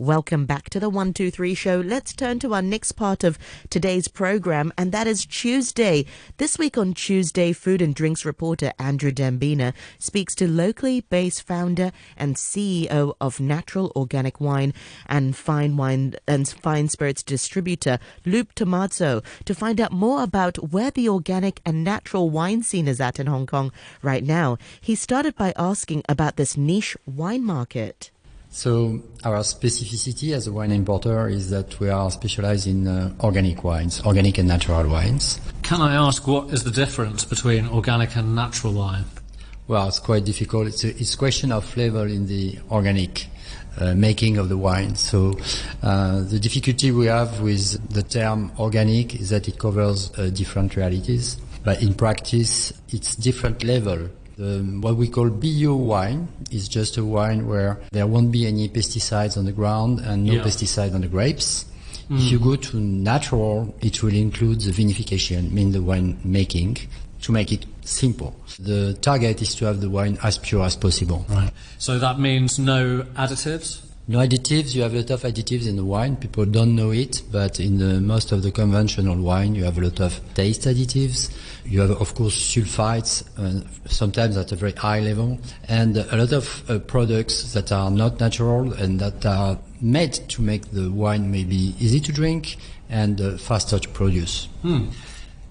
Welcome back to the 123 show. Let's turn to our next part of today's program, and that is Tuesday. This week on Tuesday, food and drinks reporter Andrew Dembina speaks to locally based founder and CEO of Natural Organic Wine and Fine Wine and Fine Spirits distributor Luke Tomazzo to find out more about where the organic and natural wine scene is at in Hong Kong right now. He started by asking about this niche wine market. So our specificity as a wine importer is that we are specialized in uh, organic wines, organic and natural wines. Can I ask what is the difference between organic and natural wine? Well, it's quite difficult. It's a, it's a question of flavor in the organic uh, making of the wine. So uh, the difficulty we have with the term organic is that it covers uh, different realities. But in practice, it's different level the, what we call bio wine is just a wine where there won't be any pesticides on the ground and no yeah. pesticide on the grapes. Mm. If you go to natural, it will include the vinification, mean the wine making, to make it simple. The target is to have the wine as pure as possible. Right. So that means no additives? No additives. You have a lot of additives in the wine. People don't know it, but in the, most of the conventional wine, you have a lot of taste additives. You have, of course, sulfites, uh, sometimes at a very high level, and a lot of uh, products that are not natural and that are made to make the wine maybe easy to drink and uh, faster to produce. Hmm.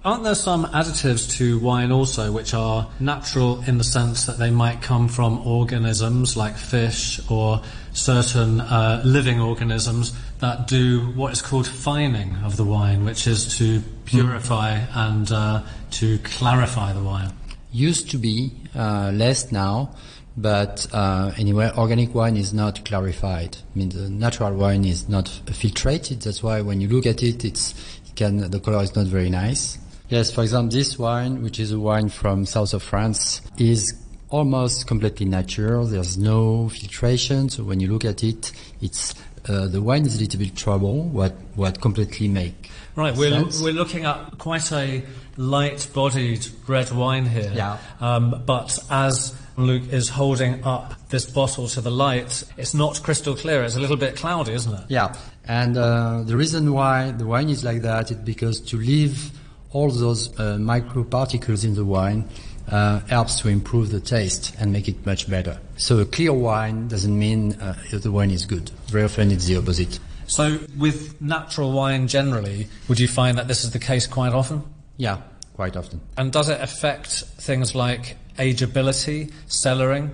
Aren't there some additives to wine also which are natural in the sense that they might come from organisms like fish or certain uh, living organisms that do what is called fining of the wine, which is to purify mm. and uh, to clarify the wine? Used to be, uh, less now, but uh, anyway, organic wine is not clarified. I mean, the natural wine is not filtrated. That's why when you look at it, it's it can the color is not very nice. Yes, for example, this wine, which is a wine from south of France, is almost completely natural. There's no filtration, so when you look at it, it's uh, the wine is a little bit trouble. What what completely make right? We're we're looking at quite a light-bodied red wine here. Yeah. Um, but as Luke is holding up this bottle to the light, it's not crystal clear. It's a little bit cloudy, isn't it? Yeah. And uh, the reason why the wine is like that is because to leave all those uh, microparticles in the wine uh, helps to improve the taste and make it much better. So a clear wine doesn't mean uh, the wine is good. Very often it's the opposite. So with natural wine generally, would you find that this is the case quite often? Yeah, quite often. And does it affect things like ageability, cellaring?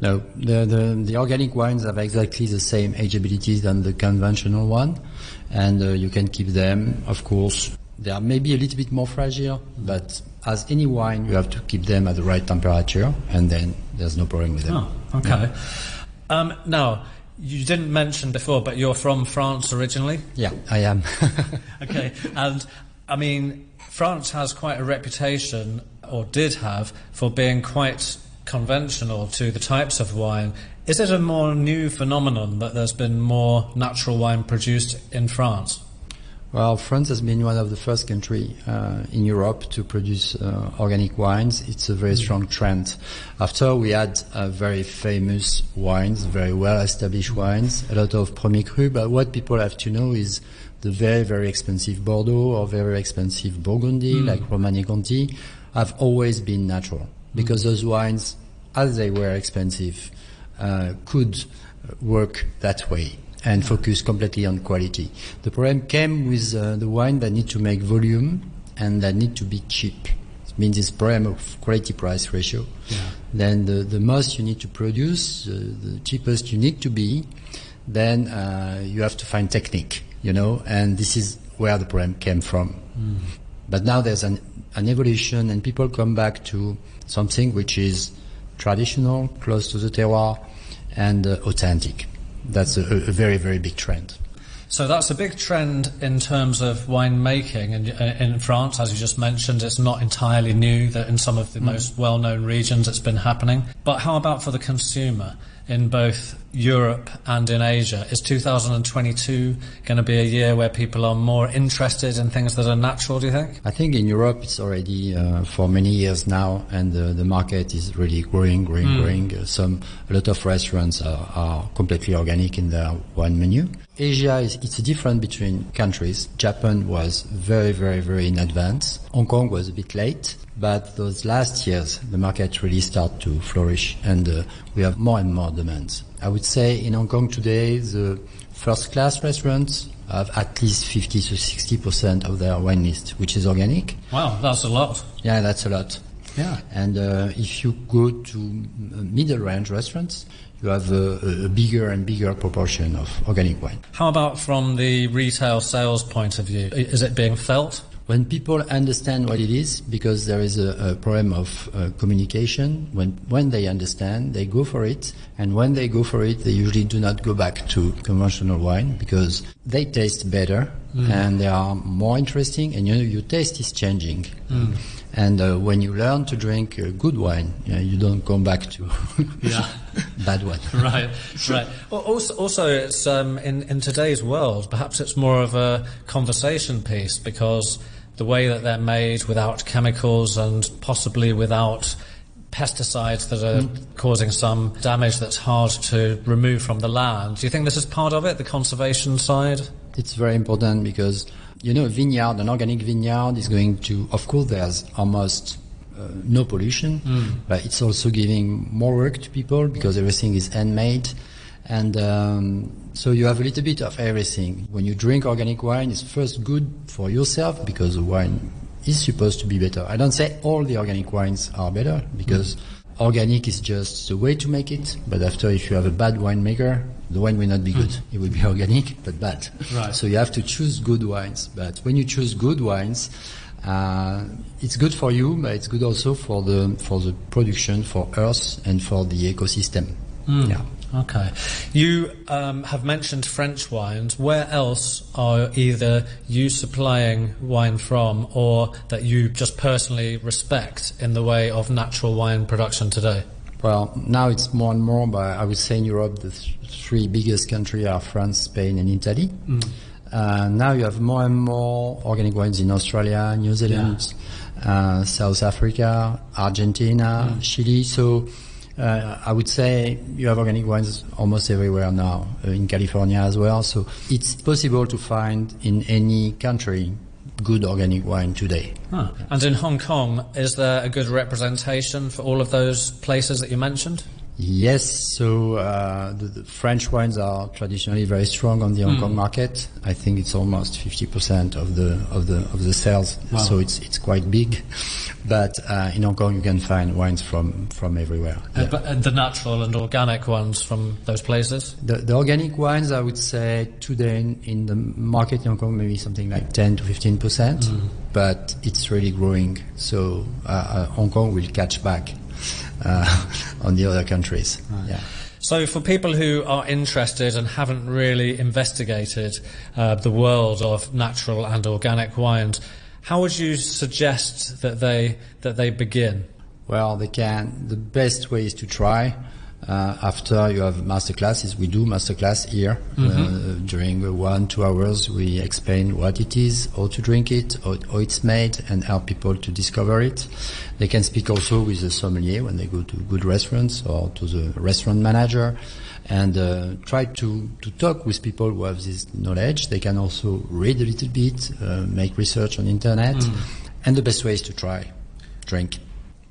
No, the, the, the organic wines have exactly the same ageability than the conventional one, and uh, you can keep them, of course, they are maybe a little bit more fragile, but as any wine, you have to keep them at the right temperature, and then there's no problem with them. Oh, okay. Yeah. Um, now, you didn't mention before, but you're from France originally? Yeah, I am. okay, and I mean, France has quite a reputation, or did have, for being quite conventional to the types of wine. Is it a more new phenomenon that there's been more natural wine produced in France? Well, France has been one of the first country uh, in Europe to produce uh, organic wines. It's a very mm. strong trend. After we had uh, very famous wines, very well-established wines, a lot of premier cru, but what people have to know is the very, very expensive Bordeaux or very expensive Burgundy, mm. like Romanée-Conti, have always been natural because those wines, as they were expensive, uh, could work that way and focus completely on quality. The problem came with uh, the wine that need to make volume and that need to be cheap. It means this problem of quality price ratio. Yeah. Then the, the most you need to produce, uh, the cheapest you need to be, then uh, you have to find technique, you know, and this is where the problem came from. Mm. But now there's an, an evolution and people come back to something which is traditional, close to the terroir, and uh, authentic that's a, a very, very big trend. So that's a big trend in terms of winemaking. And uh, in France, as you just mentioned, it's not entirely new that in some of the mm. most well known regions it's been happening. But how about for the consumer? in both Europe and in Asia. Is 2022 going to be a year where people are more interested in things that are natural, do you think? I think in Europe it's already uh, for many years now, and uh, the market is really growing, growing, mm. growing. Some, a lot of restaurants are, are completely organic in their wine menu. Asia is it's different between countries. Japan was very, very, very in advance. Hong Kong was a bit late. But those last years, the market really started to flourish and uh, we have more and more demands. I would say in Hong Kong today, the first class restaurants have at least 50 to 60% of their wine list, which is organic. Wow, that's a lot. Yeah, that's a lot. Yeah. And uh, if you go to middle range restaurants, you have a, a, bigger and bigger proportion of organic wine. How about from the retail sales point of view? Is it being felt? when people understand what it is, because there is a, a problem of uh, communication, when, when they understand, they go for it. And when they go for it, they usually do not go back to conventional wine because they taste better mm. and they are more interesting and you know, your taste is changing. Mm. And uh, when you learn to drink uh, good wine, you, don't come back to bad one. right, right. Also, also it's um, in in today's world. Perhaps it's more of a conversation piece because the way that they're made without chemicals and possibly without pesticides that are mm. causing some damage that's hard to remove from the land. Do you think this is part of it, the conservation side? It's very important because, you know, a vineyard, an organic vineyard is going to, of course, there's almost uh, no pollution, mm. but it's also giving more work to people because everything is handmade. And um, so you have a little bit of everything. When you drink organic wine, it's first good for yourself because the wine is supposed to be better. I don't say all the organic wines are better because mm. organic is just the way to make it. But after, if you have a bad winemaker, the wine will not be good. Mm. It will be organic, but bad. Right. So you have to choose good wines. But when you choose good wines, uh, it's good for you, but it's good also for the for the production, for Earth, and for the ecosystem. Mm. Yeah. Okay. You um, have mentioned French wines. Where else are either you supplying wine from or that you just personally respect in the way of natural wine production today? Well, now it's more and more, but I would say in Europe the th- three biggest countries are France, Spain, and Italy. Mm. Uh, now you have more and more organic wines in Australia, New Zealand, yeah. uh, South Africa, Argentina, mm. Chile. So uh, I would say you have organic wines almost everywhere now, uh, in California as well. So it's possible to find in any country good organic wine today. And in Hong Kong, is there a good representation for all of those places that you mentioned? Yes, so uh, the, the, French wines are traditionally very strong on the Hong mm. Kong market. I think it's almost 50% of the of the of the sales, wow. so it's it's quite big. But uh, in Hong Kong, you can find wines from from everywhere. Uh, yeah. but the natural and organic ones from those places. The, the organic wines, I would say today in, in, the market in Hong Kong, maybe something like 10 to 15%. Mm. But it's really growing, so uh, uh, Hong Kong will catch back uh, on the other countries. Right. Yeah. So, for people who are interested and haven't really investigated uh, the world of natural and organic wines, how would you suggest that they that they begin? Well, they can. The best way is to try. Uh, after you have master classes, we do master class here. Mm-hmm. Uh, during one, two hours, we explain what it is, how to drink it, how, how, it's made, and help people to discover it. They can speak also with the sommelier when they go to good restaurants or to the restaurant manager and uh, try to, to talk with people who have this knowledge. They can also read a little bit, uh, make research on internet, mm. and the best way is to try, drink.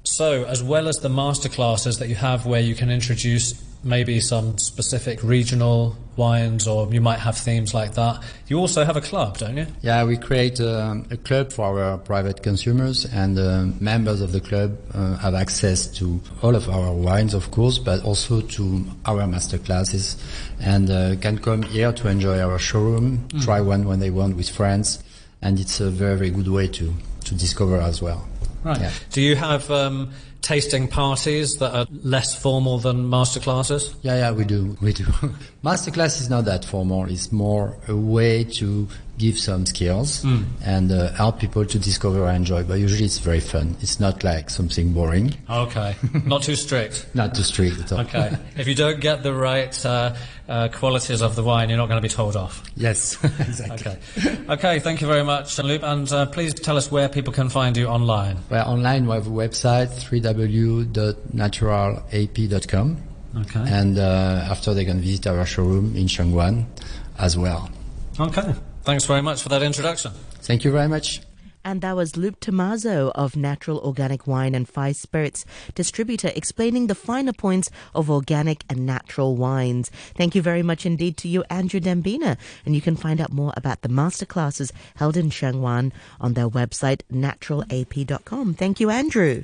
So, as well as the masterclasses that you have where you can introduce maybe some specific regional wines or you might have themes like that, you also have a club, don't you? Yeah, we create a, a club for our private consumers and uh, members of the club uh, have access to all of our wines, of course, but also to our masterclasses and uh, can come here to enjoy our showroom, mm. try one when they want with friends, and it's a very, very good way to, to discover as well. Right. Yeah. Do you have um, tasting parties that are less formal than masterclasses? Yeah, yeah, we do. We do. Masterclass is not that formal. It's more a way to give some skills mm. and uh, help people to discover and enjoy. But usually it's very fun. It's not like something boring. Okay. not too strict. not too strict at all. Okay. if you don't get the right uh, uh, qualities of the wine, you're not going to be told off. Yes, exactly. Okay. Okay. Thank you very much, Luke. And uh, please tell us where people can find you online. Well, online we have a website www.naturalap.com. Okay. And uh, after they can visit our showroom in Sheung Wan as well. Okay. Thanks very much for that introduction. Thank you very much. And that was Luke Tomaso of Natural Organic Wine and Fine Spirits distributor explaining the finer points of organic and natural wines. Thank you very much indeed to you, Andrew Dembina. And you can find out more about the masterclasses held in Sheung Wan on their website, naturalap.com. Thank you, Andrew.